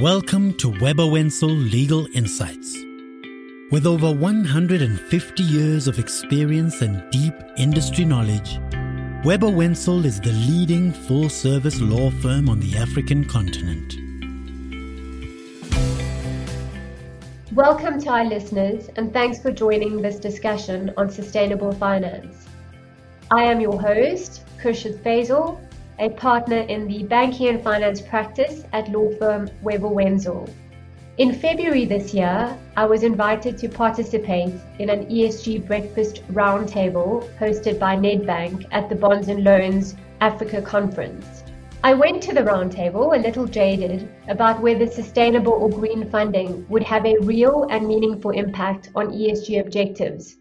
Welcome to Webber Wentzel Legal Insights. With over 150 years of experience and deep industry knowledge, Webber Wentzel is the leading full service law firm on the African continent. Welcome to our listeners, and thanks for joining this discussion on sustainable finance. I am your host, Khurshid Fazel, a partner in the banking and finance practice at law firm Webber Wentzel. In February this year, I was invited to participate in an ESG breakfast roundtable hosted by Nedbank at the Bonds and Loans Africa conference. I went to the roundtable a little jaded about whether sustainable or green funding would have a real and meaningful impact on ESG objectives.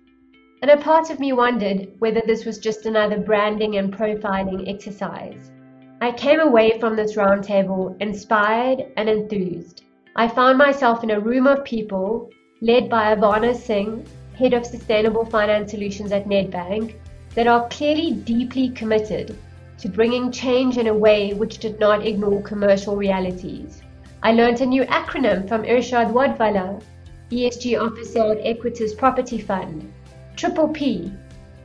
And a part of me wondered whether this was just another branding and profiling exercise. I came away from this roundtable inspired and enthused. I found myself in a room of people led by Arvana Singh, Head of Sustainable Finance Solutions at Nedbank, that are clearly deeply committed to bringing change in a way which did not ignore commercial realities. I learned a new acronym from Irshaad Wadvalla, ESG Officer at Equites Property Fund, Triple P,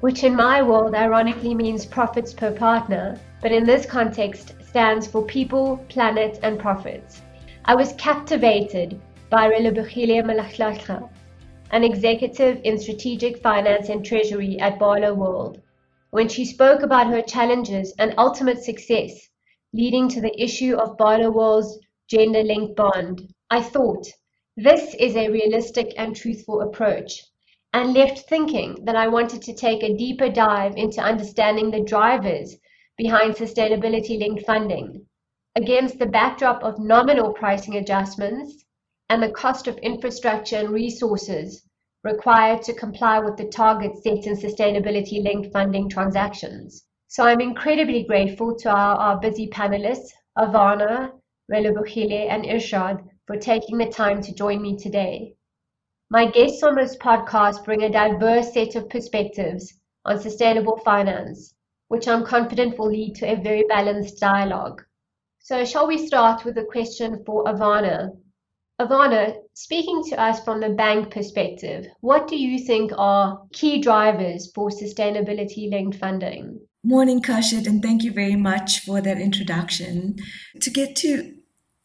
which in my world ironically means profits per partner, but in this context stands for people, planet, and profits. I was captivated by Relebohile Malahleha, an executive in strategic finance and treasury at Barloworld, when she spoke about her challenges and ultimate success leading to the issue of Barloworld's gender linked bond. I thought, this is a realistic and truthful approach, and left thinking that I wanted to take a deeper dive into understanding the drivers behind sustainability linked funding against the backdrop of nominal pricing adjustments and the cost of infrastructure and resources required to comply with the targets set in sustainability-linked funding transactions. So I'm incredibly grateful to our, our busy panelists, Arvana, Relebohile, and Irshaad, for taking the time to join me today. My guests on this podcast bring a diverse set of perspectives on sustainable finance, which I'm confident will lead to a very balanced dialogue. So shall we start with a question for Arvana? Arvana, speaking to us from the bank perspective, what do you think are key drivers for sustainability linked funding? Morning, Khurshid, and thank you very much for that introduction. To get to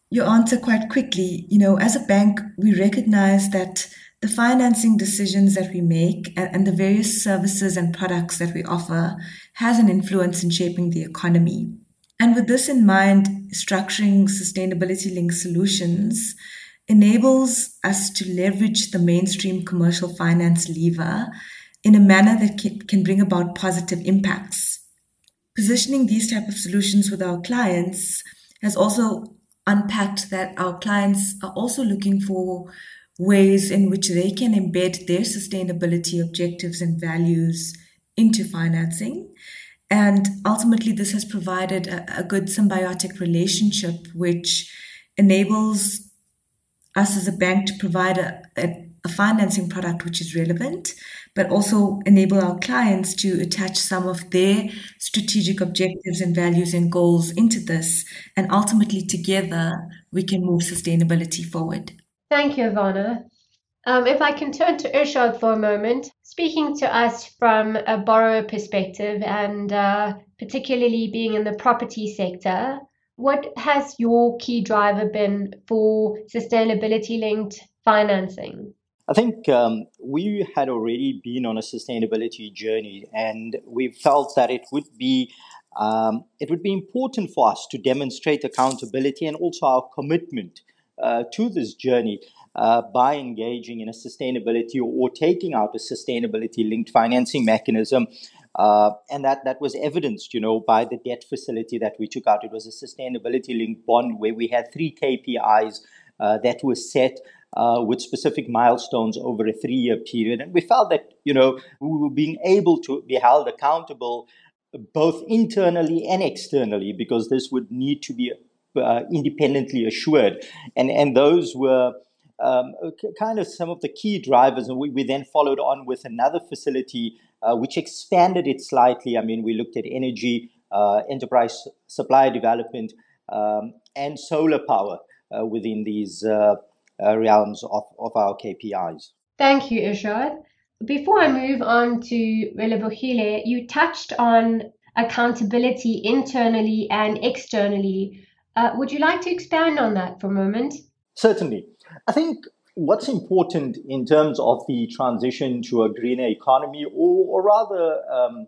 your answer quite quickly, you know, as a bank, we recognize that the financing decisions that we make and, the various services and products that we offer has an influence in shaping the economy. And with this in mind, structuring sustainability linked solutions enables us to leverage the mainstream commercial finance lever in a manner that can bring about positive impacts. Positioning these type of solutions with our clients has also unpacked that our clients are also looking for ways in which they can embed their sustainability objectives and values into financing and ultimately, this has provided a, a good symbiotic relationship, which enables us as a bank to provide a, a, a, financing product which is relevant, but also enable our clients to attach some of their strategic objectives and values and goals into this. And ultimately, together, we can move sustainability forward. Thank you, Arvana. Um, if I can turn to Irshaad for a moment, speaking to us from a borrower perspective and uh, particularly being in the property sector, what has your key driver been for sustainability linked financing? I think um, we had already been on a sustainability journey, and we felt that it would be um, it would be important for us to demonstrate accountability and also our commitment uh, to this journey uh, by engaging in a sustainability or, or taking out a sustainability linked financing mechanism. Uh, and that, that was evidenced, you know, by the debt facility that we took out. It was a sustainability linked bond where we had three KPIs uh, that were set uh, with specific milestones over a three year period. And we felt that, you know, we were being able to be held accountable both internally and externally because this would need to be uh, independently assured. And, and those were um, kind of some of the key drivers. And we, we then followed on with another facility uh, which expanded it slightly. I mean, we looked at energy, uh, enterprise supply development, um, and solar power. uh, within these uh, uh, realms of, of our KPIs. Thank you, Irshaad. Before I move on to Relebohile, you touched on accountability internally and externally. Uh, would you like to expand on that for a moment? Certainly. I think what's important in terms of the transition to a greener economy, or, or rather um,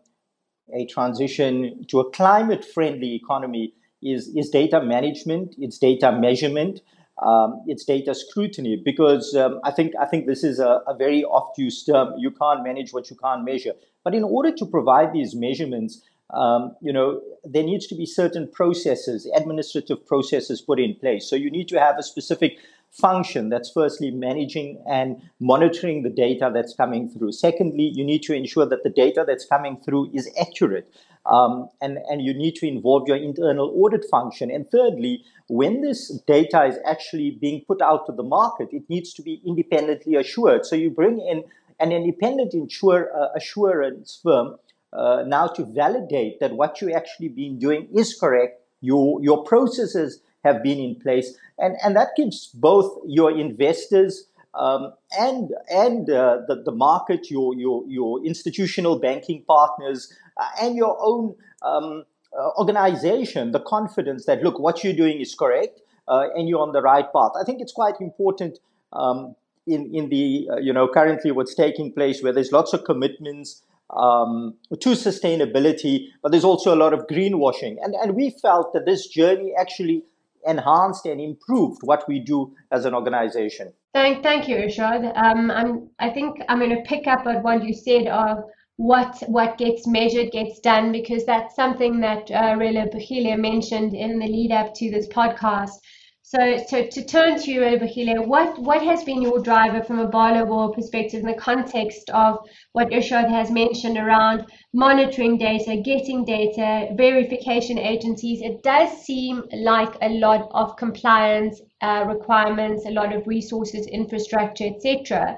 a transition to a climate friendly economy, is, is data management, it's data measurement, um, it's data scrutiny. Because um, I, think, I think this is a, a very oft used term you can't manage what you can't measure. But in order to provide these measurements, um, you know, there needs to be certain processes, administrative processes put in place. So you need to have a specific function that's firstly managing and monitoring the data that's coming through. Secondly, you need to ensure that the data that's coming through is accurate. Um, and, and you need to involve your internal audit function. And thirdly, when this data is actually being put out to the market, it needs to be independently assured. So you bring in an independent insure, uh, assurance firm uh, now to validate that what you actually been doing is correct, your, your processes have been in place, and, and that gives both your investors um, and and uh, the, the market, your, your, your institutional banking partners, uh, and your own um, uh, organization the confidence that, look, what you're doing is correct uh, and you're on the right path. I think it's quite important um, in, in the, uh, you know, currently what's taking place where there's lots of commitments um, to sustainability, but there's also a lot of greenwashing. And, and we felt that this journey actually enhanced and improved what we do as an organization. Thank, thank you, Irshaad. Um, I'm, I think I'm going to pick up on what you said of what what gets measured gets done because that's something that uh, Relebohile mentioned in the lead up to this podcast. So, so to turn to you, Bahile, what, what has been your driver from a Barloworld perspective in the context of what Irshaad has mentioned around monitoring data, getting data, verification agencies? It does seem like a lot of compliance uh, requirements, a lot of resources, infrastructure, etc.,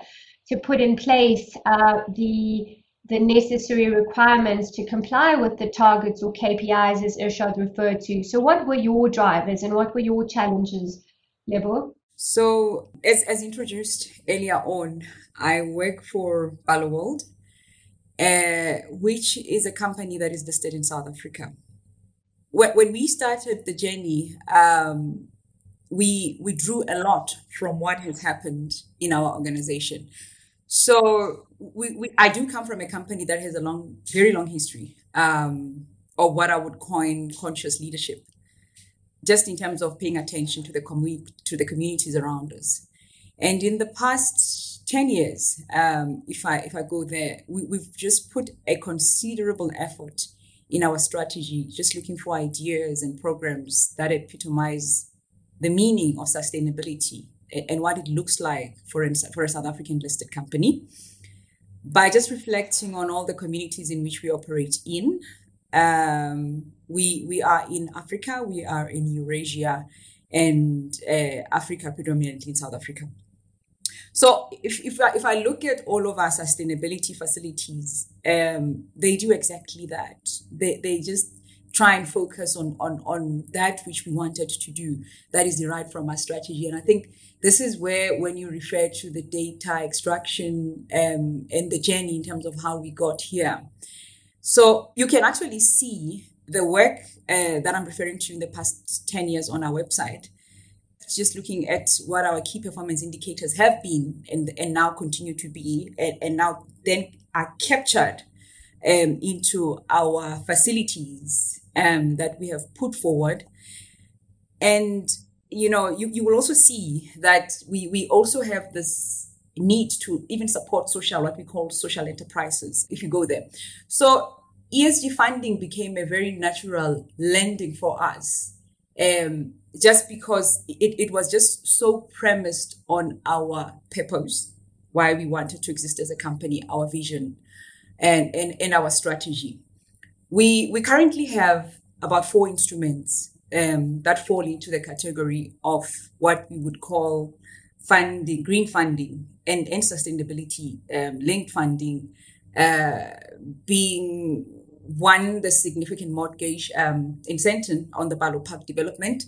to put in place uh, the the necessary requirements to comply with the targets or KPIs as Irshaad referred to. So what were your drivers and what were your challenges, Lebo? So as, as introduced earlier on, I work for Barloworld, uh, which is a company that is listed in South Africa. When, when we started the journey, um, we we drew a lot from what has happened in our organization. So we, we, I do come from a company that has a long, very long history um, of what I would coin conscious leadership, just in terms of paying attention to the community, to the communities around us. And in the past ten years, um, if I if I go there, we, we've just put a considerable effort in our strategy, just looking for ideas and programs that epitomize the meaning of sustainability and what it looks like for, for a South African listed company by just reflecting on all the communities in which we operate in. Um, we we are in Africa, we are in Eurasia, and uh, Africa predominantly in South Africa. So if if I, if I look at all of our sustainability facilities, um, they do exactly that. They they just try and focus on on on that which we wanted to do. That is derived from our strategy. And i think this is where when you refer to the data extraction um, and the journey in terms of how we got here. So you can actually see the work uh, that i'm referring to in the past 10 years on our website. Just looking at what our key performance indicators have been and, and now continue to be and, and now then are captured um, into our facilities um, that we have put forward. And, you know, you, you will also see that we, we also have this need to even support social, what we call social enterprises, if you go there. So ESG funding became a very natural lending for us. Um, just because it, it was just so premised on our purpose, why we wanted to exist as a company, our vision, and, and, and our strategy. We, we currently have about four instruments um, that fall into the category of what we would call funding, green funding and, and sustainability um, linked funding, uh, being one, the significant mortgage um, incentive on the Barlow Park development,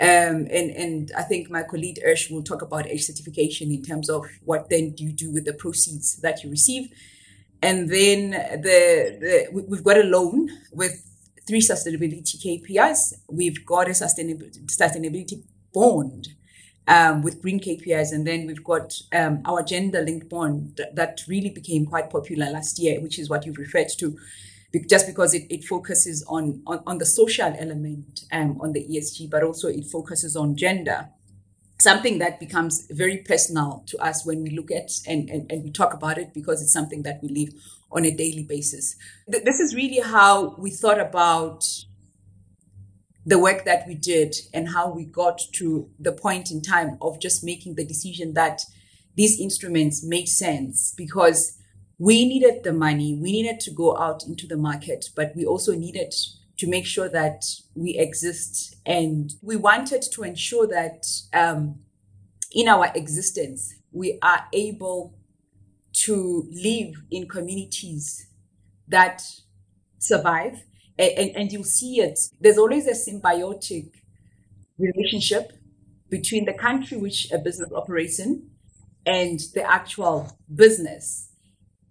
Um, and, and I think my colleague Ersh will talk about EDGE certification in terms of what then do you do with the proceeds that you receive. And then the, the we've got a loan with three sustainability KPIs. We've got a sustainability, sustainability bond um, with green KPIs. And then we've got um, our gender linked bond that, that really became quite popular last year, which is what you've referred to just because it, it focuses on, on, on the social element um, on the ESG, but also it focuses on gender. Something that becomes very personal to us when we look at and, and, and we talk about it because it's something that we live on a daily basis. Th- this is really how we thought about the work that we did and how we got to the point in time of just making the decision that these instruments made sense because we needed the money, we needed to go out into the market, but we also needed to make sure that we exist. And we wanted to ensure that um, in our existence, we are able to live in communities that survive. And, and, and you'll see it. There's always a symbiotic relationship between the country which a business operates in and the actual business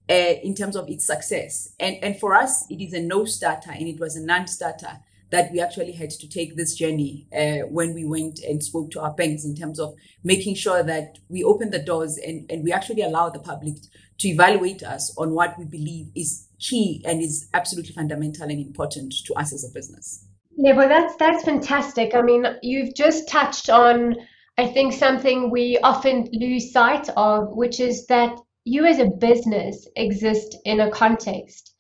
uh, in terms of its success. And, and for us, it is a no starter and it was a non starter that we actually had to take this journey uh, when we went and spoke to our banks in terms of making sure that we open the doors and, and we actually allow the public to evaluate us on what we believe is key and is absolutely fundamental and important to us as a business. Yeah, but that's that's fantastic. I mean, you've just touched on I think something we often lose sight of, which is that you as a business exist in a context.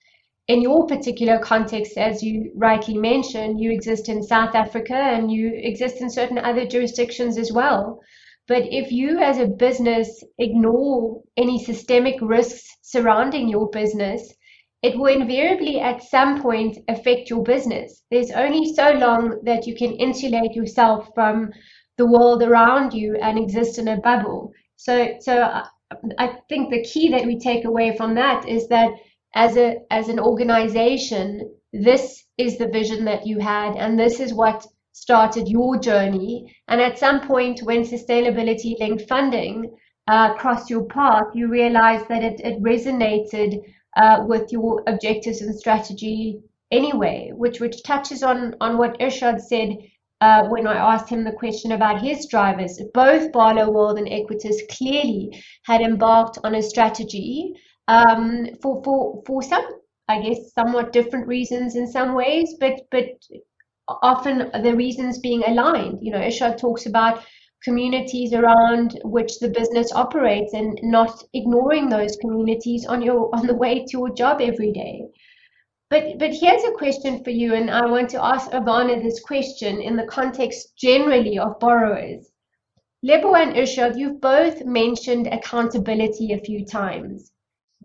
In your particular context, as you rightly mentioned, you exist in South Africa and you exist in certain other jurisdictions as well. But if you as a business ignore any systemic risks surrounding your business, it will invariably at some point affect your business. There's only so long that you can insulate yourself from the world around you and exist in a bubble. So, so I think the key that we take away from that is that as a as an organization, this is the vision that you had, and this is what started your journey. And at some point, when sustainability linked funding uh, crossed your path, you realized that it, it resonated uh, with your objectives and strategy anyway, which which touches on on what Irshaad said uh, when I asked him the question about his drivers, both Barloworld and Equites clearly had embarked on a strategy um, for, for, for some, I guess, somewhat different reasons in some ways, but, but often the reasons being aligned. You know, Irshaad talks about communities around which the business operates and not ignoring those communities on your on the way to your job every day. But but here's a question for you, and I want to ask Arvana this question in the context generally of borrowers. Lebo and Irshaad, you've both mentioned accountability a few times,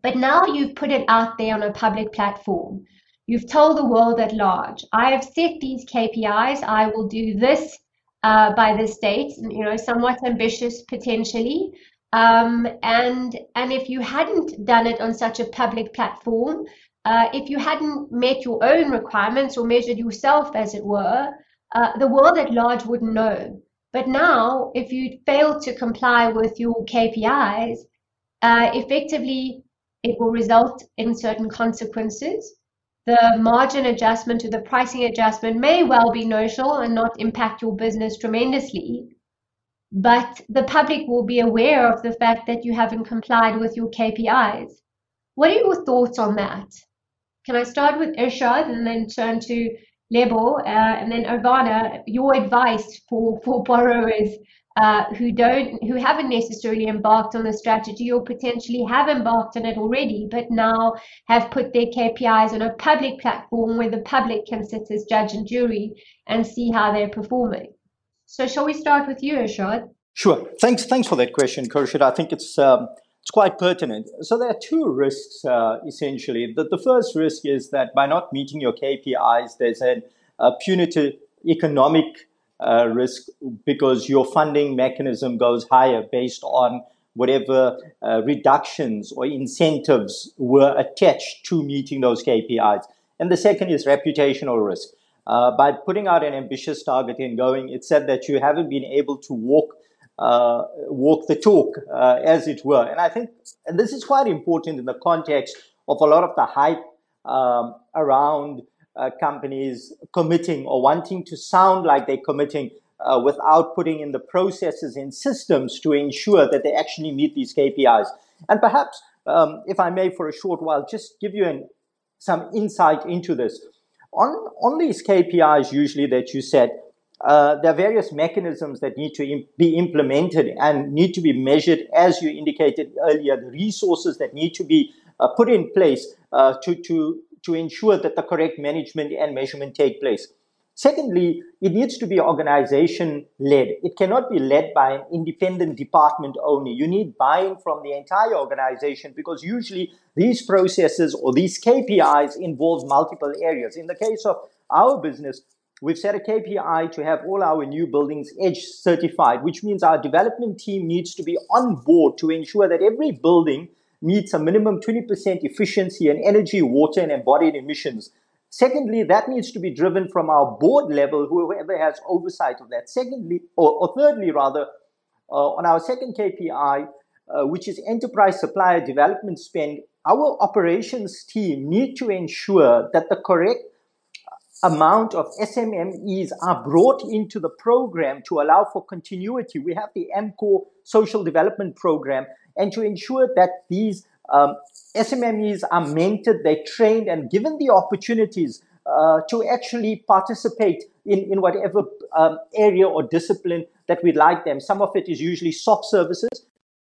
but now you've put it out there on a public platform. You've told the world at large, I have set these KPIs, I will do this uh, by this date, you know, somewhat ambitious potentially. Um, and and if you hadn't done it on such a public platform, uh, if you hadn't met your own requirements or measured yourself, as it were, uh, the world at large wouldn't know. But now, if you fail to comply with your KPIs, uh, effectively it will result in certain consequences. The margin adjustment or the pricing adjustment may well be notional and not impact your business tremendously, but the public will be aware of the fact that you haven't complied with your KPIs. What are your thoughts on that? Can I start with Irshaad and then turn to Lebo uh, and then Arvana? Your advice for for borrowers uh, who don't who haven't necessarily embarked on the strategy or potentially have embarked on it already, but now have put their KPIs on a public platform where the public can sit as judge and jury and see how they're performing. So, shall we start with you, Irshaad? Sure. Thanks. Thanks for that question, Khurshid. I think it's um, it's quite pertinent. So there are two risks uh, essentially. The, the first risk is that by not meeting your KPIs, there's a, a punitive economic uh, risk because your funding mechanism goes higher based on whatever uh, reductions or incentives were attached to meeting those KPIs. And the second is reputational risk. uh, by putting out an ambitious target and going, it said that you haven't been able to walk uh, walk the talk, uh, as it were. And I think and this is quite important in the context of a lot of the hype um, around uh, companies committing or wanting to sound like they're committing uh, without putting in the processes and systems to ensure that they actually meet these KPIs. And perhaps, um, if I may, for a short while, just give you an, some insight into this. On, on these KPIs, usually that you said, uh, there are various mechanisms that need to Im- be implemented and need to be measured, as you indicated earlier, the resources that need to be uh, put in place uh, to, to, to ensure that the correct management and measurement take place. Secondly, it needs to be organization led. It cannot be led by an independent department only. You need buy in from the entire organization because usually these processes or these KPIs involve multiple areas. In the case of our business, we've set a KPI to have all our new buildings EDGE certified, which means our development team needs to be on board to ensure that every building meets a minimum 20% efficiency in energy, water, and embodied emissions. Secondly, that needs to be driven from our board level, whoever has oversight of that. Secondly, or, or thirdly, rather, uh, on our second KPI, uh, which is enterprise supplier development spend, our operations team need to ensure that the correct amount of SMMEs are brought into the program to allow for continuity. We have the AMCOR social development program, and to ensure that these um, SMMEs are mentored, they're trained, and given the opportunities uh, to actually participate in, in whatever um, area or discipline that we'd like them. Some of it is usually soft services,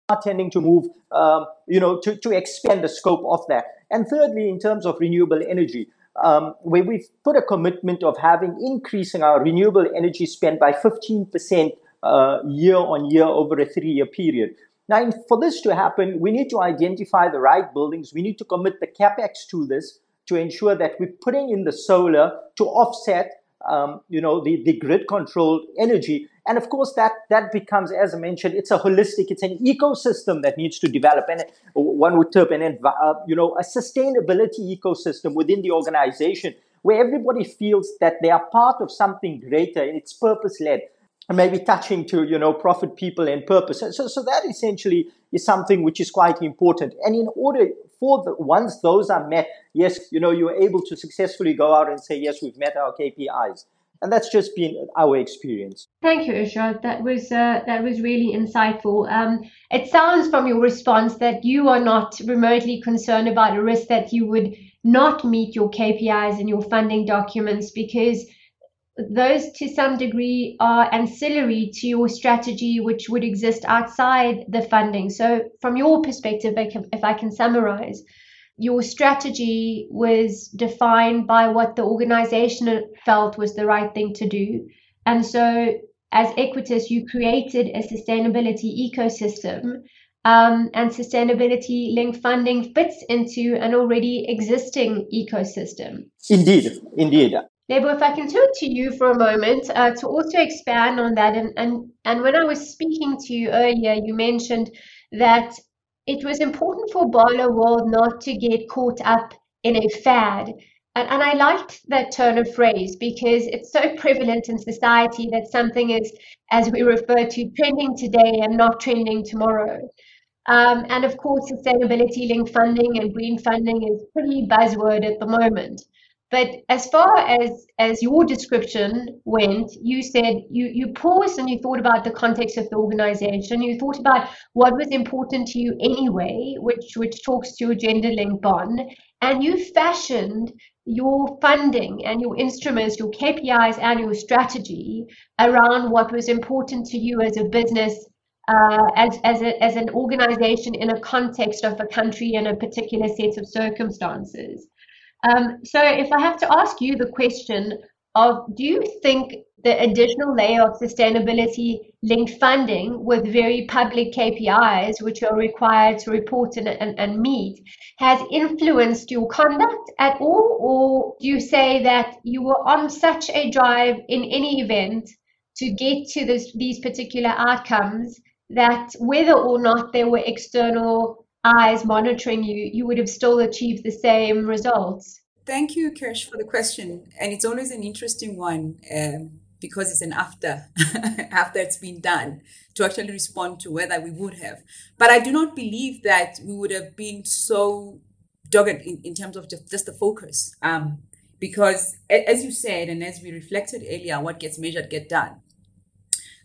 are tending to move, um, you know, to, to expand the scope of that. And thirdly, in terms of renewable energy, um, where we've put a commitment of having increasing our renewable energy spend by 15% uh, year on year over a three year period. Now, for this to happen, we need to identify the right buildings. We need to commit the capex to this to ensure that we're putting in the solar to offset, um, you know, the, the grid controlled energy. And of course, that that becomes, as I mentioned, it's a holistic, it's an ecosystem that needs to develop, and one would term an, uh, you know, a sustainability ecosystem within the organization where everybody feels that they are part of something greater and it's purpose led And maybe touching to you know profit people and purpose. So, so that essentially is something which is quite important and in order for the once those are met yes you know you're able to successfully go out and say yes we've met our kpis and that's just been our experience. Thank you, Irshaad. That was uh, that was really insightful. Um, it sounds from your response that you are not remotely concerned about a risk that you would not meet your KPIs and your funding documents because those to some degree are ancillary to your strategy, which would exist outside the funding. So, from your perspective, if I can summarize, your strategy was defined by what the organization felt was the right thing to do. And so, as Equites, you created a sustainability ecosystem, um, and sustainability linked funding fits into an already existing ecosystem. Indeed, indeed. Lebo, if I can turn to you for a moment uh, to also expand on that. And, and, and when I was speaking to you earlier, you mentioned that it was important for Barloworld not to get caught up in a fad. And, and I liked that turn of phrase because it's so prevalent in society that something is, as we refer to, trending today and not trending tomorrow. Um, and of course, sustainability linked funding and green funding is pretty buzzword at the moment. But as far as as your description went, you said you you paused and you thought about the context of the organization. You thought about what was important to you anyway, which which talks to your gender link bond, and you fashioned your funding and your instruments, your KPIs and your strategy around what was important to you as a business uh, as, as, a, as an organization in a context of a country and a particular set of circumstances. Um, so if I have to ask you the question of, do you think the additional layer of sustainability linked funding with very public KPIs, which are required to report and, and, and meet, has influenced your conduct at all? Or do you say that you were on such a drive in any event to get to this, these particular outcomes that whether or not there were external eyes monitoring you, you would have still achieved the same results? Thank you, Kirsch, for the question. And it's always an interesting one um, because it's an after, after it's been done to actually respond to whether we would have. But I do not believe that we would have been so dogged in, in terms of just, just the focus. Um, because as you said, and as we reflected earlier, what gets measured get done.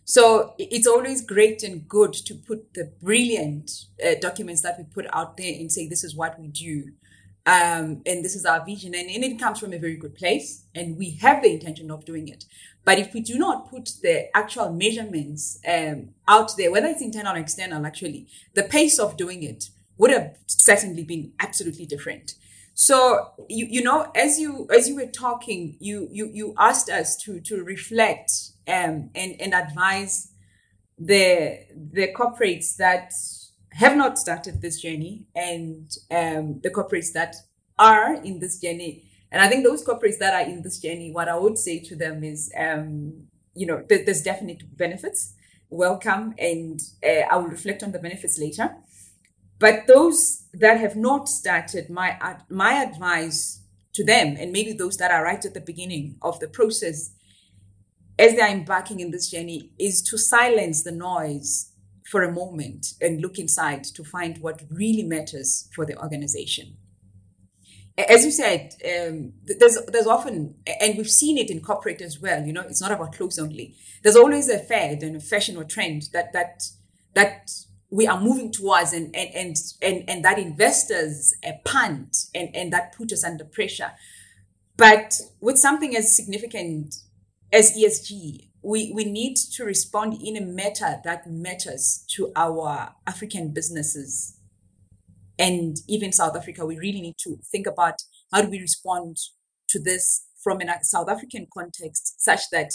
So it's always great and good to put the brilliant uh, documents that we put out there and say, this is what we do. Um, and this is our vision. And, and it comes from a very good place. And we have the intention of doing it. But if we do not put the actual measurements um, out there, whether it's internal or external, actually, the pace of doing it would have certainly been absolutely different. So you you know as you as you were talking, you you you asked us to to reflect um, and and advise the the corporates that have not started this journey and um, the corporates that are in this journey. And I think those corporates that are in this journey, what I would say to them is, um, you know, th- there's definite benefits. Welcome, and uh, I will reflect on the benefits later. But those that have not started, my my advice to them, and maybe those that are right at the beginning of the process, as they are embarking in this journey, is to silence the noise for a moment and look inside to find what really matters for the organization. As you said, um, there's there's often, and we've seen it in corporate as well. You know, it's not about clothes only. There's always a fad and a fashion or trend that that that we are moving towards and and and and, and that investors uh, punt and and that put us under pressure. But with something as significant as ESG we we need to respond in a matter that matters to our African businesses. And even South Africa we really need to think about how do we respond to this from a South African context such that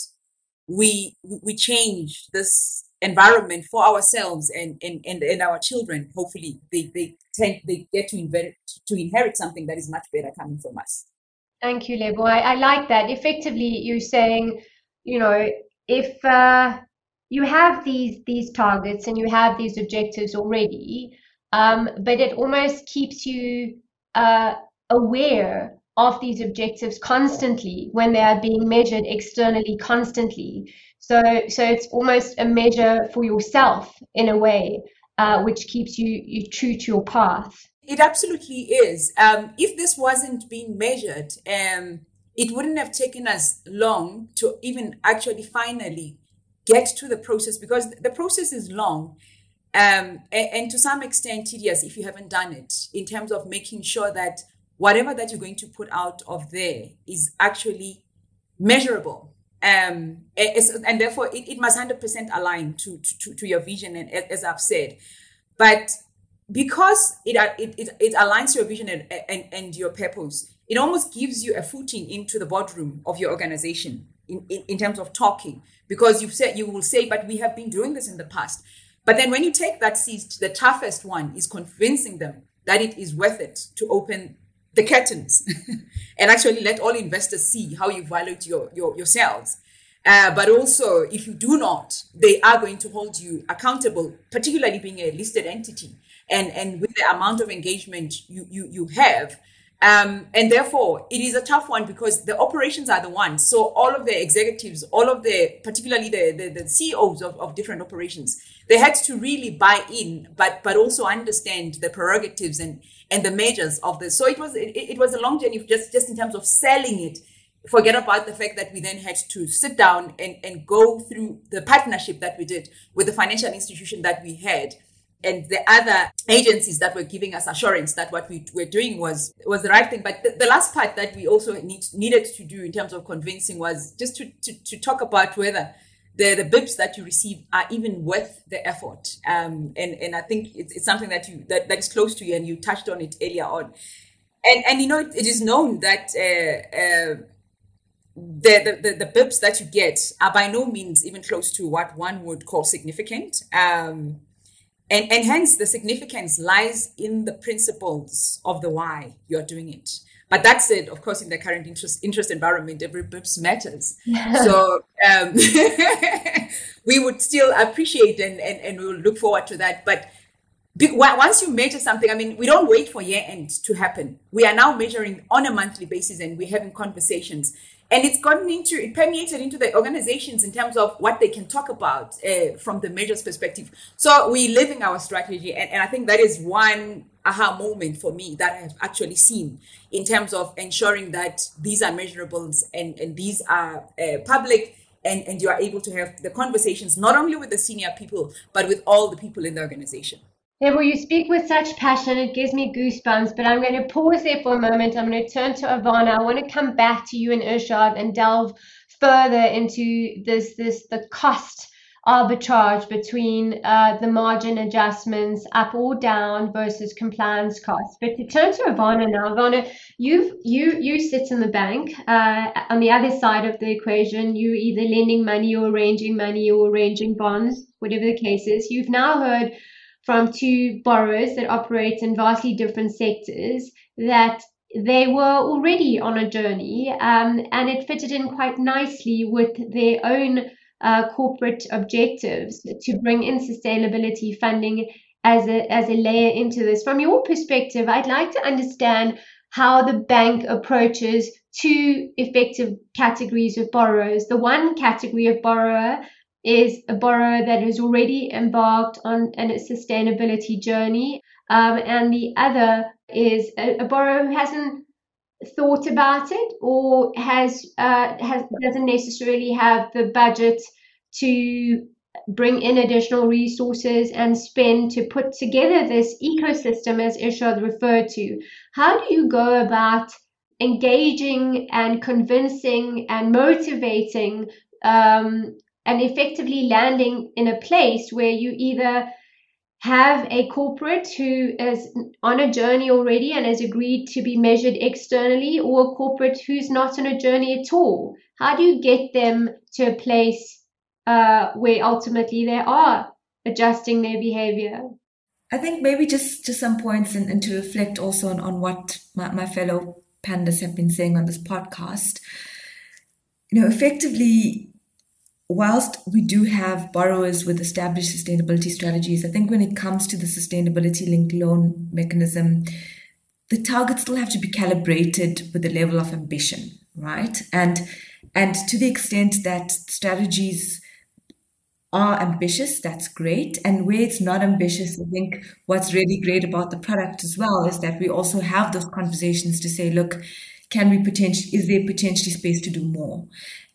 we we change this environment for ourselves and, and, and, and our children hopefully they they tend, they get to inherit to inherit something that is much better coming from us. Thank you lebo. I, I like that. Effectively you're saying you know if uh, you have these these targets and you have these objectives already um, but it almost keeps you uh, aware of these objectives constantly when they are being measured externally constantly so, so it's almost a measure for yourself in a way, uh, which keeps you, you true to your path. It absolutely is. Um, if this wasn't being measured, um, it wouldn't have taken us long to even actually finally get to the process because the process is long um, and, and, to some extent tedious if you haven't done it in terms of making sure that whatever that you're going to put out of there is actually measurable um, and therefore it, it must 100% align to, to, to your vision and as I've said. But because it, it, it, it aligns your vision and, and, and your purpose it almost gives you a footing into the boardroom of your organization in, in, in terms of talking. Because you've said you will say but we have been doing this in the past. But then when you take that seat the toughest one is convincing them that it is worth it to open the curtains and actually let all investors see how you valued your, your yourselves. Uh, but also, if you do not, they are going to hold you accountable, particularly being a listed entity and, and with the amount of engagement you, you, you have. Um, and therefore, it is a tough one because the operations are the ones. So all of the executives, all of the, particularly the, the, the CEOs of, of different operations, they had to really buy in, but but also understand the prerogatives and and the measures of this. So it was it, it was a long journey just just in terms of selling it. Forget about the fact that we then had to sit down and, and go through the partnership that we did with the financial institution that we had and the other agencies that were giving us assurance that what we were doing was was the right thing. But the, the last part that we also need, needed to do in terms of convincing was just to, to, to talk about whether the, the bips that you receive are even worth the effort. Um, and, and I think it's, it's something that you that, that is close to you and you touched on it earlier on. And, and you know, it, it is known that uh, uh, the, the, the, bips that you get are by no means even close to what one would call significant. Um, and, and hence the significance lies in the principles of the why you're doing it. But that said, of course, in the current interest interest environment, every bips matters. so um, we would still appreciate and, and, and we will look forward to that. But once you measure something, I mean, we don't wait for year end to happen. We are now measuring on a monthly basis and we're having conversations. And it's gotten into, it permeated into the organizations in terms of what they can talk about uh, from the measures perspective. So we're living our strategy. And, and I think that is one aha moment for me that I have actually seen in terms of ensuring that these are measurables and, and these are uh, public and, and you are able to have the conversations not only with the senior people, but with all the people in the organization. Well, you speak with such passion, it gives me goosebumps. But I'm going to pause there for a moment. I'm going to turn to Arvana. I want to come back to you and Irshaad and delve further into this, this the cost arbitrage between uh, the margin adjustments up or down versus compliance costs. But to turn to Arvana now, Arvana, you you you sit in the bank uh, on the other side of the equation. You're either lending money or arranging money or arranging bonds, whatever the case is. You've now heard from two borrowers that operate in vastly different sectors that they were already on a journey um, and it fitted in quite nicely with their own uh, corporate objectives to bring in sustainability funding as a, as a layer into this. From your perspective, I'd like to understand how the bank approaches two effective categories of borrowers. The one category of borrower is a borrower that has already embarked on a sustainability journey, um, and the other is a, a, borrower who hasn't thought about it or has uh, has doesn't necessarily have the budget to bring in additional resources and spend to put together this ecosystem as Irshaad referred to. How do you go about engaging and convincing and motivating um, and effectively landing in a place where you either have a corporate who is on a journey already and has agreed to be measured externally, or a corporate who's not on a journey at all? How do you get them to a place uh, where ultimately they are adjusting their behavior? I think maybe just, just some points and, and to reflect also on, on what my, my fellow pandas have been saying on this podcast. You know, effectively, whilst we do have borrowers with established sustainability strategies, I think when it comes to the sustainability linked loan mechanism, the targets still have to be calibrated with the level of ambition, right? And and to the extent that strategies are ambitious, that's great. And where it's not ambitious, I think what's really great about the product as well is that we also have those conversations to say, look, can we potentially is there potentially space to do more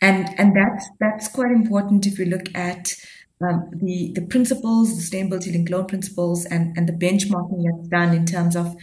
and and that's that's quite important if you look at um, the the principles the sustainability linked loan principles and and the benchmarking that's done in terms of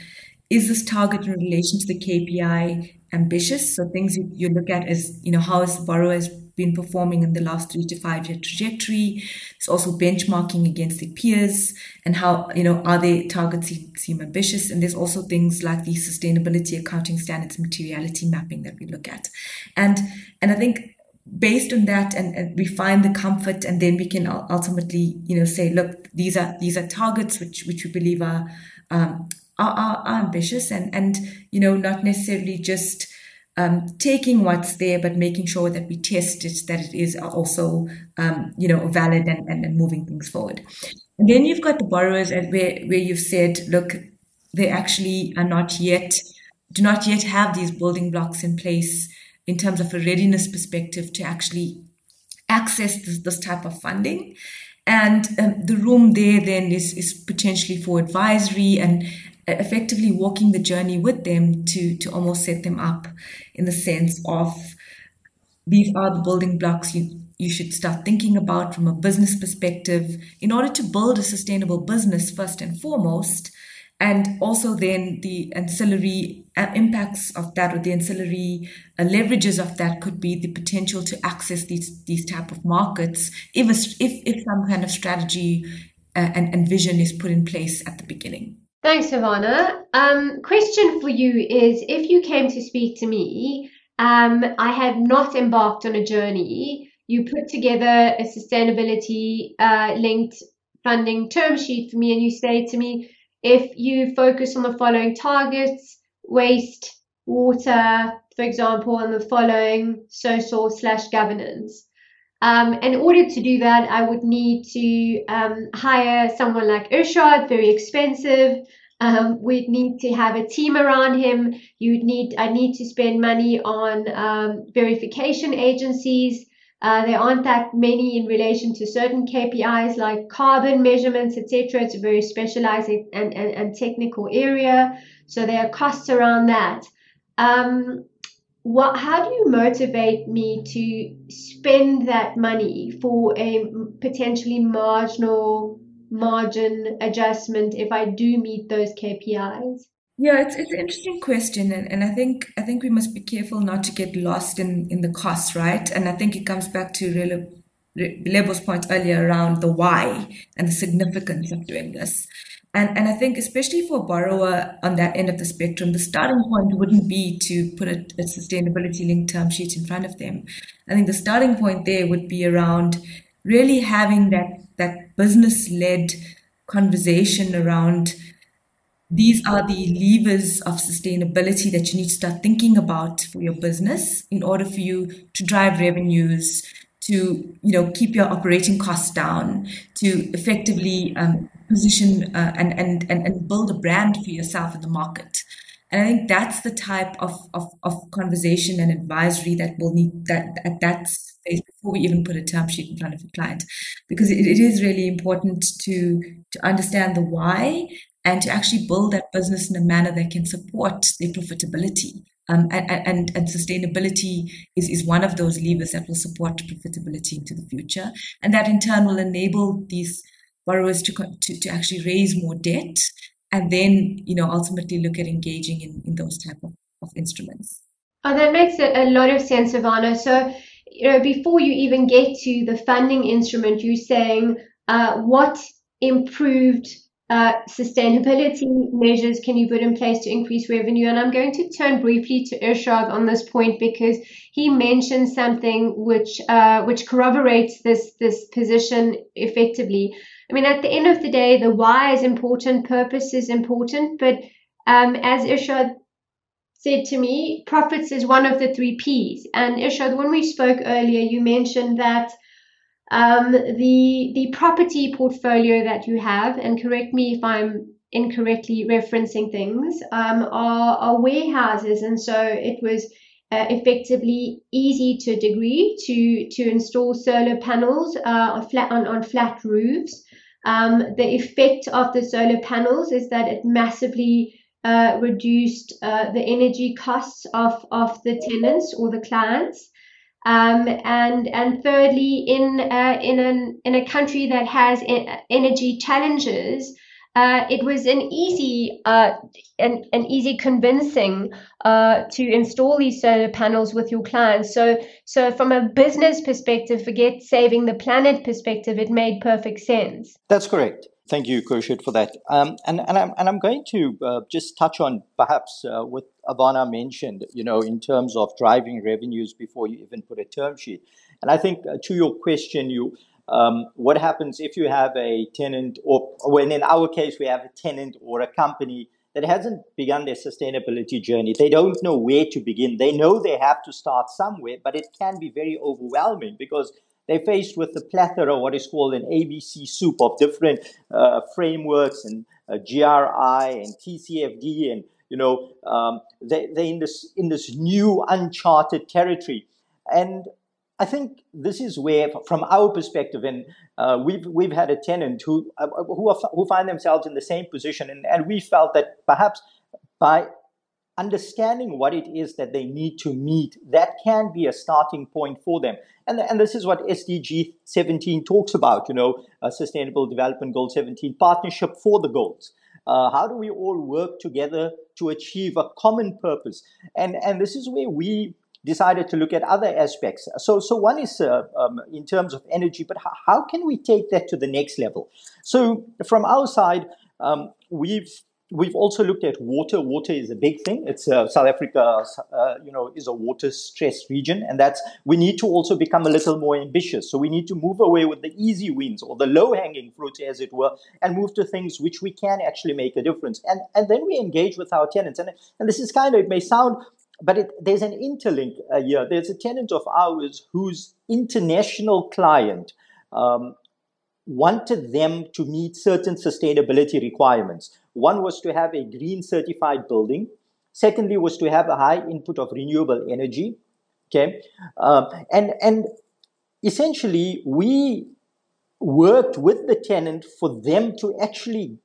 is this target in relation to the kpi ambitious so things you, you look at is you know how is the borrower's been performing in the last three to five year trajectory. It's also benchmarking against the peers and how, you know, are their targets seem, seem ambitious? And there's also things like the sustainability accounting standards materiality mapping that we look at. And, and I think based on that and, and, we find the comfort and then we can ultimately you know say look these are these are targets which which we believe are um, are, are, are ambitious and and you know not necessarily just um, taking what's there, but making sure that we test it, that it is also, um, you know, valid and, and, and, moving things forward. And then you've got the borrowers and where, where you've said, look, they actually are not yet, do not yet have these building blocks in place in terms of a readiness perspective to actually access this, this type of funding. And um, the room there then is, is potentially for advisory and effectively walking the journey with them to to almost set them up in the sense of these are the building blocks you you should start thinking about from a business perspective in order to build a sustainable business first and foremost and also then the ancillary uh, impacts of that or the ancillary uh, leverages of that could be the potential to access these these type of markets if a, if if some kind of strategy uh, and, and vision is put in place at the beginning Thanks, Arvana. Um, question for you is if you came to speak to me, um, I had not embarked on a journey, you put together a sustainability uh, linked funding term sheet for me, and you say to me, if you focus on the following targets, waste, water, for example, and the following social slash governance, Um, in order to do that, I would need to um, hire someone like Irshaad, very expensive. Um, we'd need to have a team around him. You'd need, I need to spend money on um, verification agencies. Uh, there aren't that many in relation to certain KPIs like carbon measurements, etc. It's a very specialized and, and, and technical area. So there are costs around that. Um, what how do you motivate me to spend that money for a potentially marginal margin adjustment if I do meet those KPIs? Yeah, it's it's an interesting question, and, and I think I think we must be careful not to get lost in in the costs, right? And I think it comes back to really Lebo's point earlier around the why and the significance of doing this. And, and I think, especially for a borrower on that end of the spectrum, the starting point wouldn't be to put a, a sustainability linked term sheet in front of them. I think the starting point there would be around really having that, that business led conversation around these are the levers of sustainability that you need to start thinking about for your business in order for you to drive revenues, to you know keep your operating costs down, to effectively um, position uh, and, and, and, build a brand for yourself in the market. And I think that's the type of, of, of conversation and advisory that will need that at that space before we even put a term sheet in front of a client. Because it, it is really important to to understand the why and to actually build that business in a manner that can support their profitability. Um, and, and, and sustainability is, is one of those levers that will support profitability into the future. And that in turn will enable these borrowers to, to, to actually raise more debt and then you know ultimately look at engaging in, in those type of, of instruments oh that makes a, a lot of sense Arvana so you know before you even get to the funding instrument you're saying uh, what improved uh, sustainability measures can you put in place to increase revenue? And I'm going to turn briefly to Irshaad on this point because he mentioned something which uh, which corroborates this this position effectively. I mean, at the end of the day, the why is important, purpose is important, but um, as Irshaad said to me, profits is one of the three P's. And Irshaad, when we spoke earlier, you mentioned that um, the the property portfolio that you have, and correct me if I'm incorrectly referencing things, um, are, are warehouses, and so it was uh, effectively easy to a degree to to install solar panels uh, on flat on, on flat roofs. Um, the effect of the solar panels is that it massively uh, reduced uh, the energy costs of, of the tenants or the clients. Um, and and thirdly, in uh, in an in a country that has energy challenges, uh, it was an easy uh, an, an easy convincing uh, to install these solar panels with your clients. So so from a business perspective, forget saving the planet perspective, it made perfect sense. That's correct. Thank you, Khurshid, for that. Um, and, and, I'm, and I'm going to uh, just touch on perhaps uh, what Arvana mentioned, you know, in terms of driving revenues before you even put a term sheet. And I think uh, to your question, you um, what happens if you have a tenant, or when in our case we have a tenant or a company that hasn't begun their sustainability journey. They don't know where to begin. They know they have to start somewhere, but it can be very overwhelming because they're faced with the plethora, what is called an ABC soup of different uh, frameworks and uh, GRI and TCFD, and you know um, they, they're in this in this new uncharted territory. And I think this is where, from our perspective, and uh, we've we've had a tenant who uh, who are, who find themselves in the same position, and, and we felt that perhaps by understanding what it is that they need to meet, that can be a starting point for them. And, and this is what SDG 17 talks about, you know, Sustainable Development Goal 17, partnership for the goals. Uh, how do we all work together to achieve a common purpose? And, and this is where we decided to look at other aspects. So, so one is uh, um, in terms of energy, but how, how, can we take that to the next level? So, from our side, um, we've we've also looked at water. Water is a big thing. It's uh, South Africa, uh, you know, is a water stressed region, and that's we need to also become a little more ambitious. So we need to move away with the easy wins or the low hanging fruit, as it were, and move to things which we can actually make a difference. And and then we engage with our tenants. And and this is kind of it may sound but it, there's an interlink uh, here. There's a tenant of ours whose international client um, wanted them to meet certain sustainability requirements. One was to have a green certified building. Secondly, was to have a high input of renewable energy. Okay, um, and and essentially we worked with the tenant for them to actually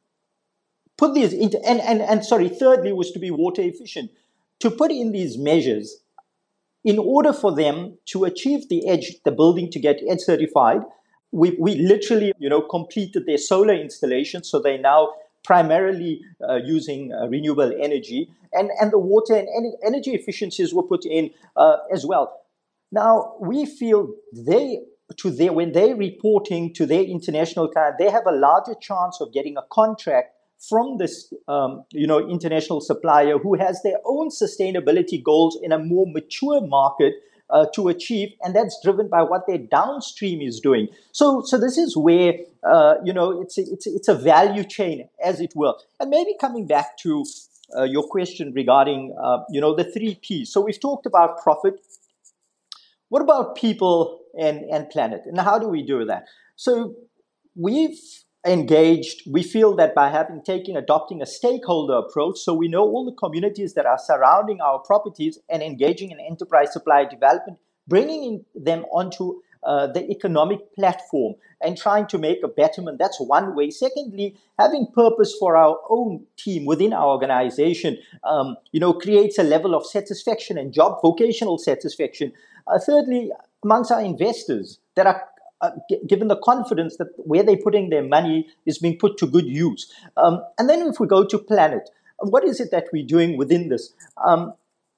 put these into and, and and sorry thirdly was to be water efficient to put in these measures in order for them to achieve the EDGE the building to get EDGE certified we, we literally you know completed their solar installation so they now primarily uh, using uh, renewable energy. And and the water and energy efficiencies were put in uh, as well. Now we feel they to their when they're reporting to their international client they have a larger chance of getting a contract from this um, you know international supplier who has their own sustainability goals in a more mature market uh, to achieve, and that's driven by what their downstream is doing. So, so this is where uh, you know it's a, it's a, it's a value chain, as it were. And maybe coming back to uh, your question regarding uh, you know the three P's. So we've talked about profit. What about people and and planet, and how do we do that? So we've engaged we feel that by having taken adopting a stakeholder approach so we know all the communities that are surrounding our properties and engaging in enterprise supply development bringing in them onto uh, the economic platform and trying to make a betterment. That's one way. Secondly having purpose for our own team within our organization um, you know creates a level of satisfaction and job vocational satisfaction. Uh, thirdly amongst our investors that are uh, g- given the confidence that where they're putting their money is being put to good use. Um, and then if we go to planet, what is it that we're doing within this? Um,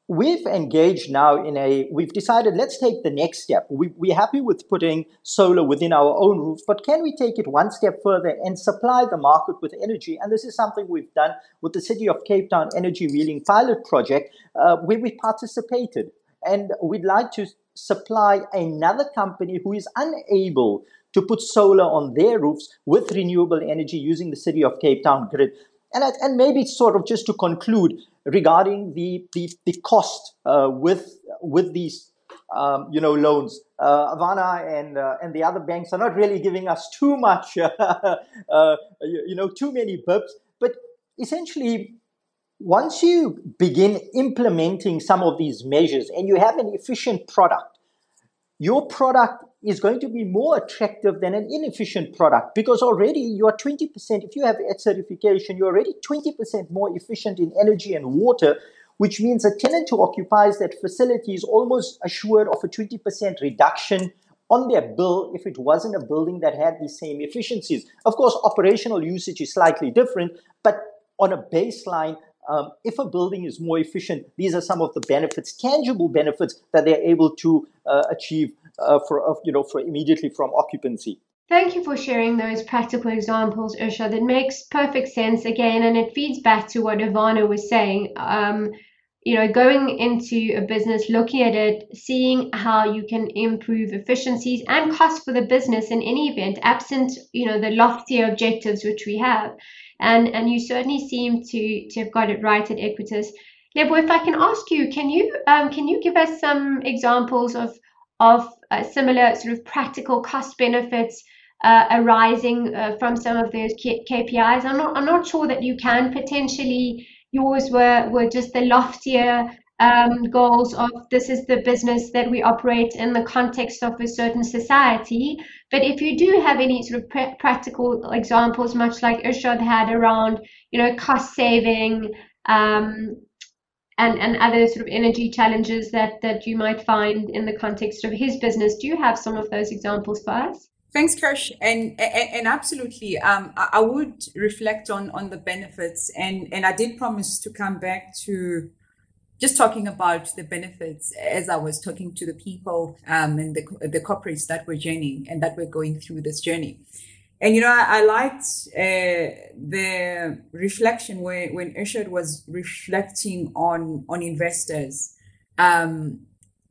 we've engaged now in a, we've decided let's take the next step. We, we're happy with putting solar within our own roofs, but can we take it one step further and supply the market with energy? And this is something we've done with the City of Cape Town Energy Wheeling Pilot Project, uh, where we participated. And we'd like to supply another company who is unable to put solar on their roofs with renewable energy using the City of Cape Town grid. And, and maybe sort of just to conclude regarding the, the, the cost uh, with, with these um, you know, loans. Uh, Arvana and uh, and the other banks are not really giving us too much, uh, you, you, know, too many bips. But essentially, once you begin implementing some of these measures and you have an efficient product, your product is going to be more attractive than an inefficient product because already you are 20%, if you have EDGE certification, you're already 20% more efficient in energy and water, which means a tenant who occupies that facility is almost assured of a 20% reduction on their bill if it wasn't a building that had the same efficiencies. Of course, operational usage is slightly different, but on a baseline, um, if a building is more efficient, these are some of the benefits, tangible benefits that they're able to uh, achieve uh, for uh, you know for immediately from occupancy. Thank you for sharing those practical examples, Irshaad. That makes perfect sense again, and it feeds back to what Arvana was saying. Um, you know, going into a business, looking at it, seeing how you can improve efficiencies and cost for the business in any event, absent, you know, the loftier objectives which we have and and you certainly seem to to have got it right at Equites. Lebo, if I can ask you, can you um, can you give us some examples of of uh, similar sort of practical cost benefits uh, arising uh, from some of those K- KPIs? I'm not I'm not sure that you can potentially. Yours were were just the loftier um, goals of this is the business that we operate in the context of a certain society. But if you do have any sort of pr- practical examples, much like Irshaad had around, you know, cost saving um, and and other sort of energy challenges that that you might find in the context of his business, do you have some of those examples for us? Thanks, Kirsch, and, and, and absolutely, um, I, I would reflect on on the benefits, and and I did promise to come back to just talking about the benefits as I was talking to the people um, and the, the corporates that were journeying and that were going through this journey. And, you know, I, I liked uh, the reflection where, when Irshaad was reflecting on, on investors um,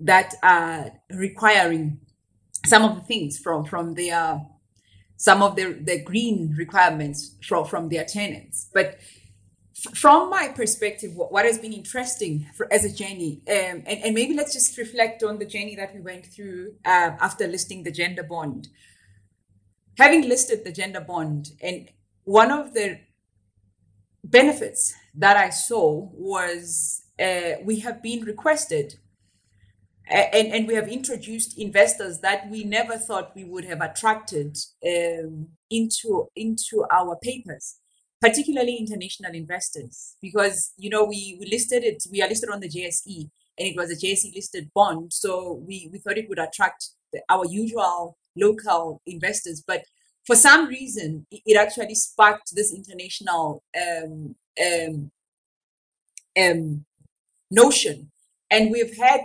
that are requiring some of the things from, from their, some of their, their green requirements from, from their tenants. But from my perspective, what, has been interesting for, as a journey, um, and, and, maybe let's just reflect on the journey that we went through uh, after listing the gender bond. Having listed the gender bond, and one of the benefits that I saw was uh, we have been requested and, and we have introduced investors that we never thought we would have attracted um, into into our papers particularly international investors. Because you know we, we listed it we are listed on the jse and it was a jse listed bond so we, we thought it would attract the, our usual local investors. But for some reason it actually sparked this international um, um, um, notion. And we've had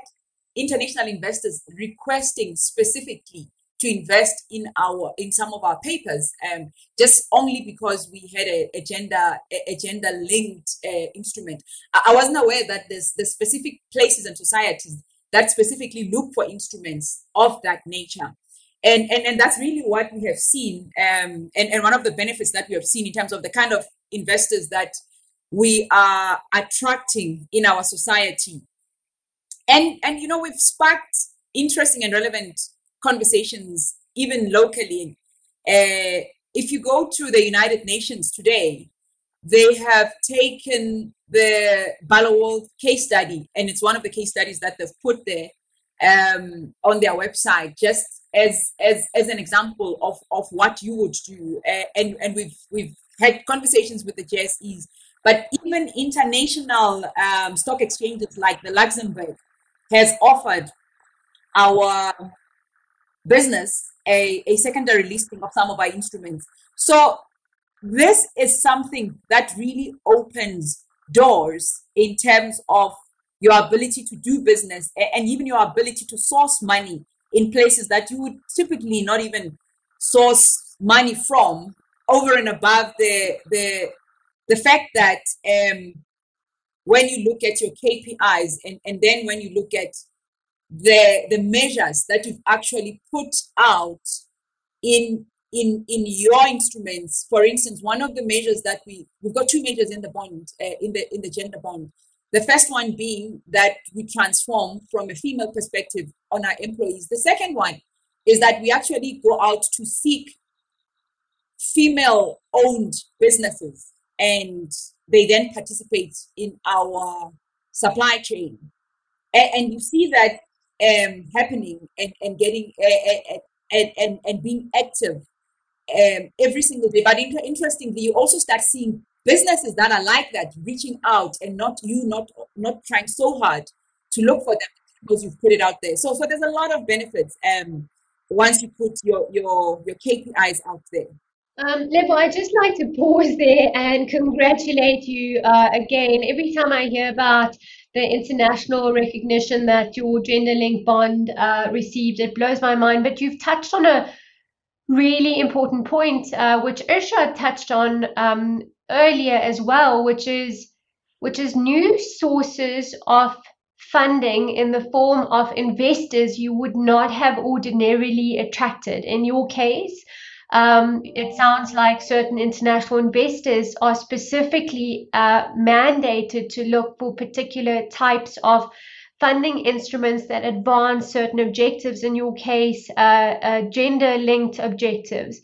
international investors requesting specifically to invest in our in some of our papers um, just only because we had a, gender a, gender linked uh, instrument. I, I, wasn't aware that there's the specific places and societies that specifically look for instruments of that nature. And and, and that's really what we have seen um, and, and one of the benefits that we have seen in terms of the kind of investors that we are attracting in our society and and you know we've sparked interesting and relevant conversations even locally. Uh, if you go to the united nations today they have taken the Barloworld case study and it's one of the case studies that they've put there um, on their website just as as as an example of of what you would do. Uh, and and we've we've had conversations with the JSEs but even international um, stock exchanges like the Luxembourg has offered our business a, a secondary listing of some of our instruments. So this is something that really opens doors in terms of your ability to do business and even your ability to source money in places that you would typically not even source money from over and above the the the fact that um, when you look at your KPIs and, and then when you look at the the measures that you've actually put out in in in your instruments. For instance one of the measures that we we've got two measures in the bond uh, in the in the gender bond. The first one being that we transform from a female perspective on our employees. The second one is that we actually go out to seek female owned businesses and they then participate in our supply chain. And, and you see that um, happening and, and getting uh, and, and, and being active um, every single day. But inter- interestingly, you also start seeing businesses that are like that reaching out and not you not not trying so hard to look for them because you've put it out there. So so there's a lot of benefits um, once you put your your your KPIs out there. Um, Lebo, I'd just like to pause there and congratulate you uh, again. Every time I hear about the international recognition that your gender link bond uh, received, it blows my mind. But you've touched on a really important point, uh, which Irshaad touched on um, earlier as well, which is which is new sources of funding in the form of investors you would not have ordinarily attracted. In your case, um, it sounds like certain international investors are specifically uh, mandated to look for particular types of funding instruments that advance certain objectives, in your case, uh, uh, gender linked objectives.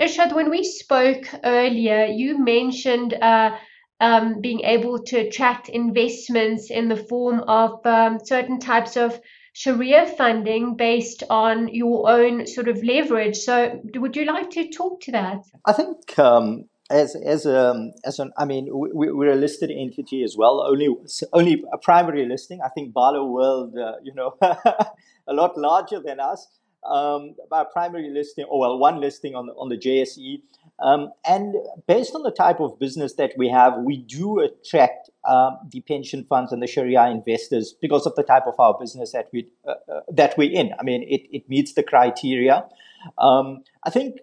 Irshaad, when we spoke earlier, you mentioned uh, um, being able to attract investments in the form of um, certain types of Sharia funding based on your own sort of leverage. So, would you like to talk to that? I think um, as as a um, as an I mean we, we're a listed entity as well. Only only a primary listing. I think Barloworld, uh, you know, a lot larger than us. Um, our primary listing, or well, one listing on the, on the JSE. Um, and based on the type of business that we have, we do attract um, the pension funds and the Sharia investors because of the type of our business that we uh, uh, that we're in. I mean, it, it meets the criteria. Um, I think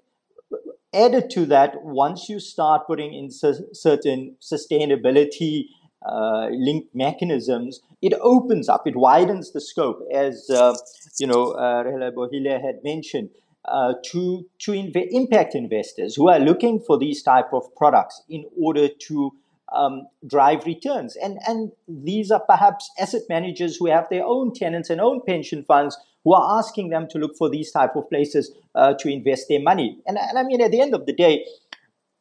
added to that, once you start putting in certain sustainability uh, linked mechanisms, it opens up, it widens the scope, as uh, you know, uh, Bohile had mentioned. Uh, to to inv- impact investors who are looking for these type of products in order to um, drive returns. And, and these are perhaps asset managers who have their own tenants and own pension funds who are asking them to look for these type of places uh, to invest their money. And, and I mean, at the end of the day,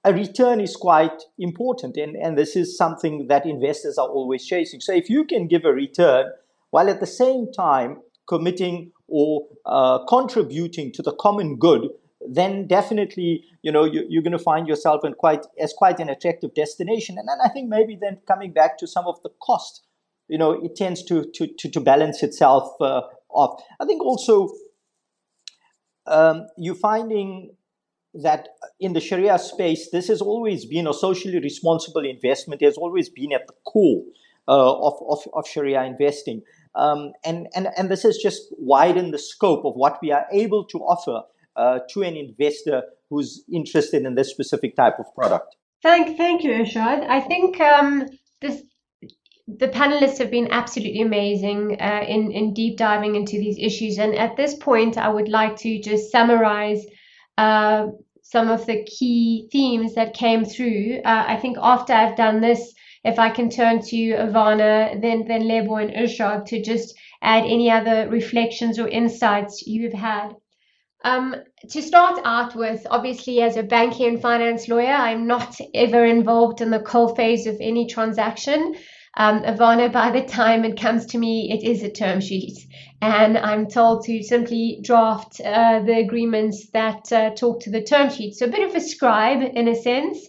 a return is quite important. And, and this is something that investors are always chasing. So if you can give a return while at the same time committing or uh, contributing to the common good, then definitely you know you, are going to find yourself in quite as quite an attractive destination. And then I think maybe then coming back to some of the cost, you know, it tends to to to, to balance itself uh, off. I think also um, you're finding that in the Sharia space, this has always been a socially responsible investment. Has always been at the core uh, of, of, of Sharia investing. Um, and, and, and this has just widened the scope of what we are able to offer uh, to an investor who's interested in this specific type of product. Thank, thank you, Irshaad. I think um, this the panelists have been absolutely amazing uh, in in deep diving into these issues. And at this point, I would like to just summarize uh, some of the key themes that came through. Uh, I think after I've done this, if I can turn to Arvana, then then Lebo and Irshaad to just add any other reflections or insights you've had. Um, to start out with, obviously, as a banking and finance lawyer, I'm not ever involved in the coal phase of any transaction. Um, Arvana, by the time it comes to me, it is a term sheet. And I'm told to simply draft uh, the agreements that uh, talk to the term sheet. So a bit of a scribe in a sense.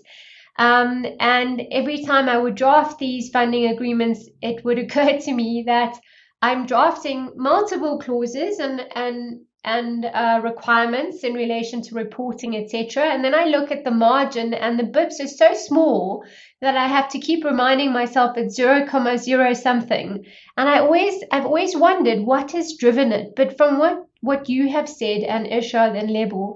Um, and every time I would draft these funding agreements, it would occur to me that I'm drafting multiple clauses and, and and uh, requirements in relation to reporting, etc. And then I look at the margin, and the bips are so small that I have to keep reminding myself it's 0, comma zero something. And I always, I've always wondered what has driven it. But from what what you have said, and Irshaad and Lebo,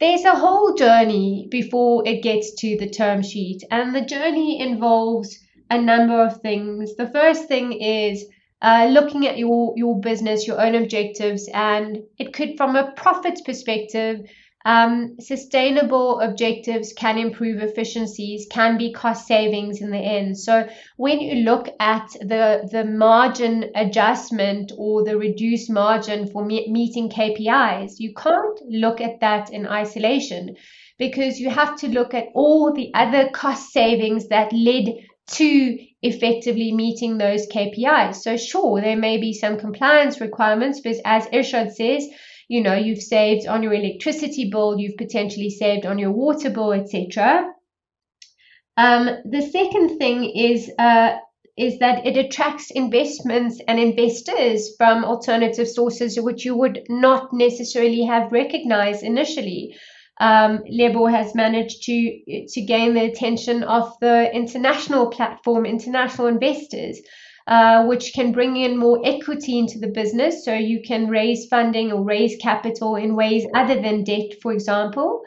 there's a whole journey before it gets to the term sheet, and the journey involves a number of things. The first thing is uh, looking at your your business, your own objectives, and it could, from a profits perspective, um, sustainable objectives can improve efficiencies, can be cost savings in the end. So when you look at the the margin adjustment or the reduced margin for me- meeting KPIs, you can't look at that in isolation because you have to look at all the other cost savings that led to effectively meeting those KPIs. So sure, there may be some compliance requirements, but as Irshaad says, you know, you've saved on your electricity bill, you've potentially saved on your water bill, etc. Um, the second thing is uh, is that it attracts investments and investors from alternative sources which you would not necessarily have recognized initially um, Lebo has managed to to gain the attention of the international platform, international investors, uh, which can bring in more equity into the business. So you can raise funding or raise capital in ways other than debt, for example.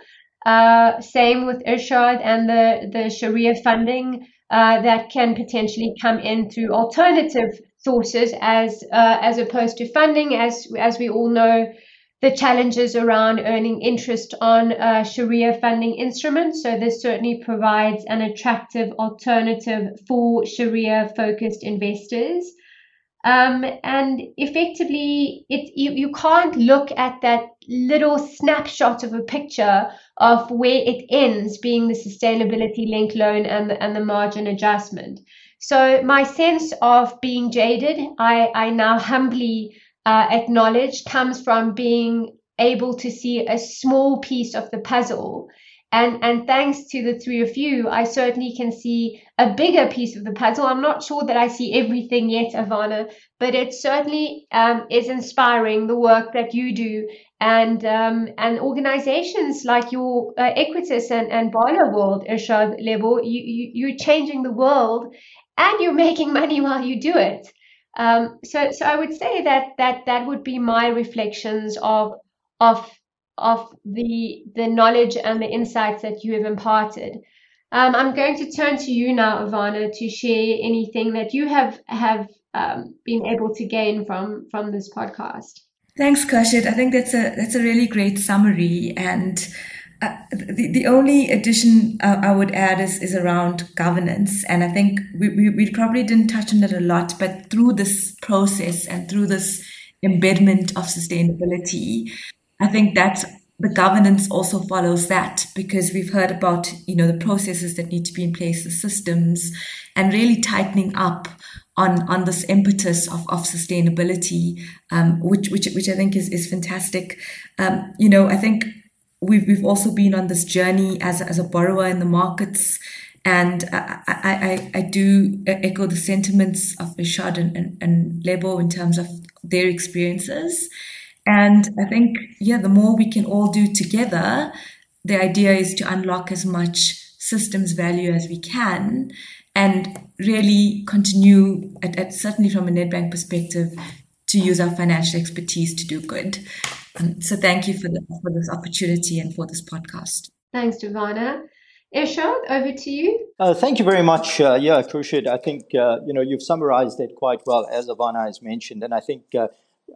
Uh, same with Irshaad and the the Sharia funding uh, that can potentially come in through alternative sources as uh, as opposed to funding, as as we all know the challenges around earning interest on uh, Sharia funding instruments. So this certainly provides an attractive alternative for Sharia focused investors. Um, and effectively, it, you, you can't look at that little snapshot of a picture of where it ends being the sustainability linked loan and the, and the margin adjustment. So my sense of being jaded, I, I now humbly uh, acknowledge comes from being able to see a small piece of the puzzle. And, and thanks to the three of you, I certainly can see a bigger piece of the puzzle. I'm not sure that I see everything yet, Arvana, but it certainly um, is inspiring the work that you do and um, and organizations like your uh, Equites and, and Barloworld, Irshaad Lebo, you, you, you're changing the world and you're making money while you do it. Um, so, so I would say that that that would be my reflections of of of the the knowledge and the insights that you have imparted. Um, I'm going to turn to you now, Arvana, to share anything that you have have um, been able to gain from from this podcast. Thanks, Khurshid. I think that's a that's a really great summary, and Uh, the, the only addition uh, I would add is, is around governance. And I think we, we, we, probably didn't touch on it a lot, but through this process and through this embedment of sustainability, I think that the governance also follows that because we've heard about, you know, the processes that need to be in place, the systems, and really tightening up on on this impetus of, of sustainability, um, which which which I think is is fantastic. Um, you know, I think we've we've also been on this journey as as a borrower in the markets. And I, I, I do echo the sentiments of Irshaad and, and, and Lebo in terms of their experiences. And I think, yeah, the more we can all do together, the idea is to unlock as much systems value as we can and really continue, at, at certainly from a Nedbank perspective, to use our financial expertise to do good. Um, so thank you for, the, for this opportunity and for this podcast. Thanks, Arvana. Irshaad, over to you. Uh, thank you very much. Uh, yeah, Khurshid, I think uh, you know you've summarized it quite well, as Arvana has mentioned, and I think uh,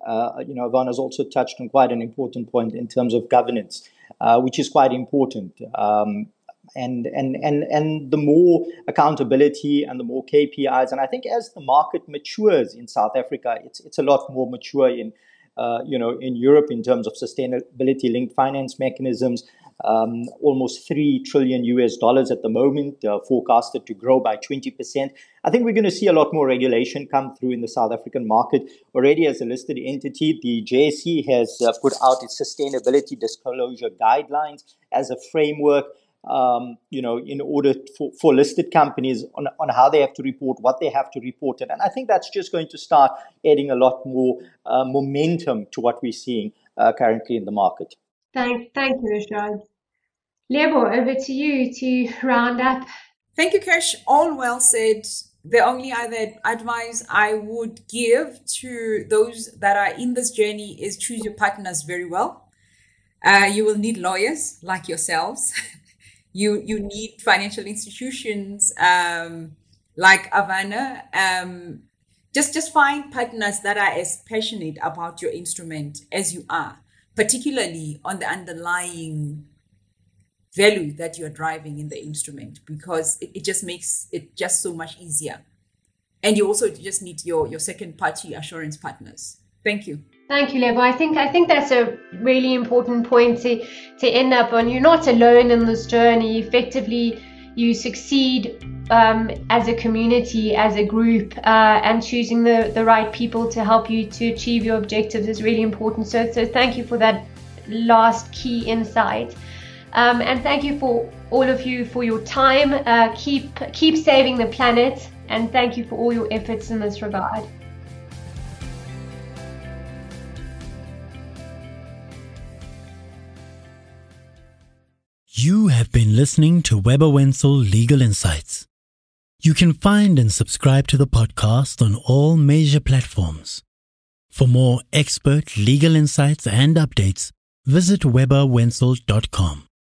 uh, you know Arvana has also touched on quite an important point in terms of governance, uh, which is quite important. Um, and and and and the more accountability and the more KPIs, and I think as the market matures in South Africa, it's it's a lot more mature in uh, you know in Europe in terms of sustainability linked finance mechanisms. Um, almost 3 trillion US dollars at the moment, uh, forecasted to grow by 20%. I think we're going to see a lot more regulation come through in the South African market. Already, as a listed entity, the JSE has uh, put out its sustainability disclosure guidelines as a framework um, you know, in order for, for listed companies on, on how they have to report, what they have to report. And I think that's just going to start adding a lot more uh, momentum to what we're seeing uh, currently in the market. Thank, thank you, Irshaad. Lebo, over to you to round up. Thank you, Kirsch. All well said. The only other advice I would give to those that are in this journey is choose your partners very well. Uh, you will need lawyers like yourselves you you need financial institutions um, like Arvana. Um, just just find partners that are as passionate about your instrument as you are, particularly on the underlying value that you're driving in the instrument, because it, it just makes it just so much easier. And you also just need your your second party assurance partners. Thank you. Thank you, Lebo. I think I think that's a really important point to to end up on. You're not alone in this journey. Effectively, you succeed um, as a community, as a group, uh, and choosing the, the right people to help you to achieve your objectives is really important. So, so thank you for that last key insight. Um, and thank you for all of you for your time. Uh, keep keep saving the planet, and thank you for all your efforts in this regard. You have been listening to Webber Wentzel Legal Insights. You can find and subscribe to the podcast on all major platforms. For more expert legal insights and updates, visit webberwentzel.com.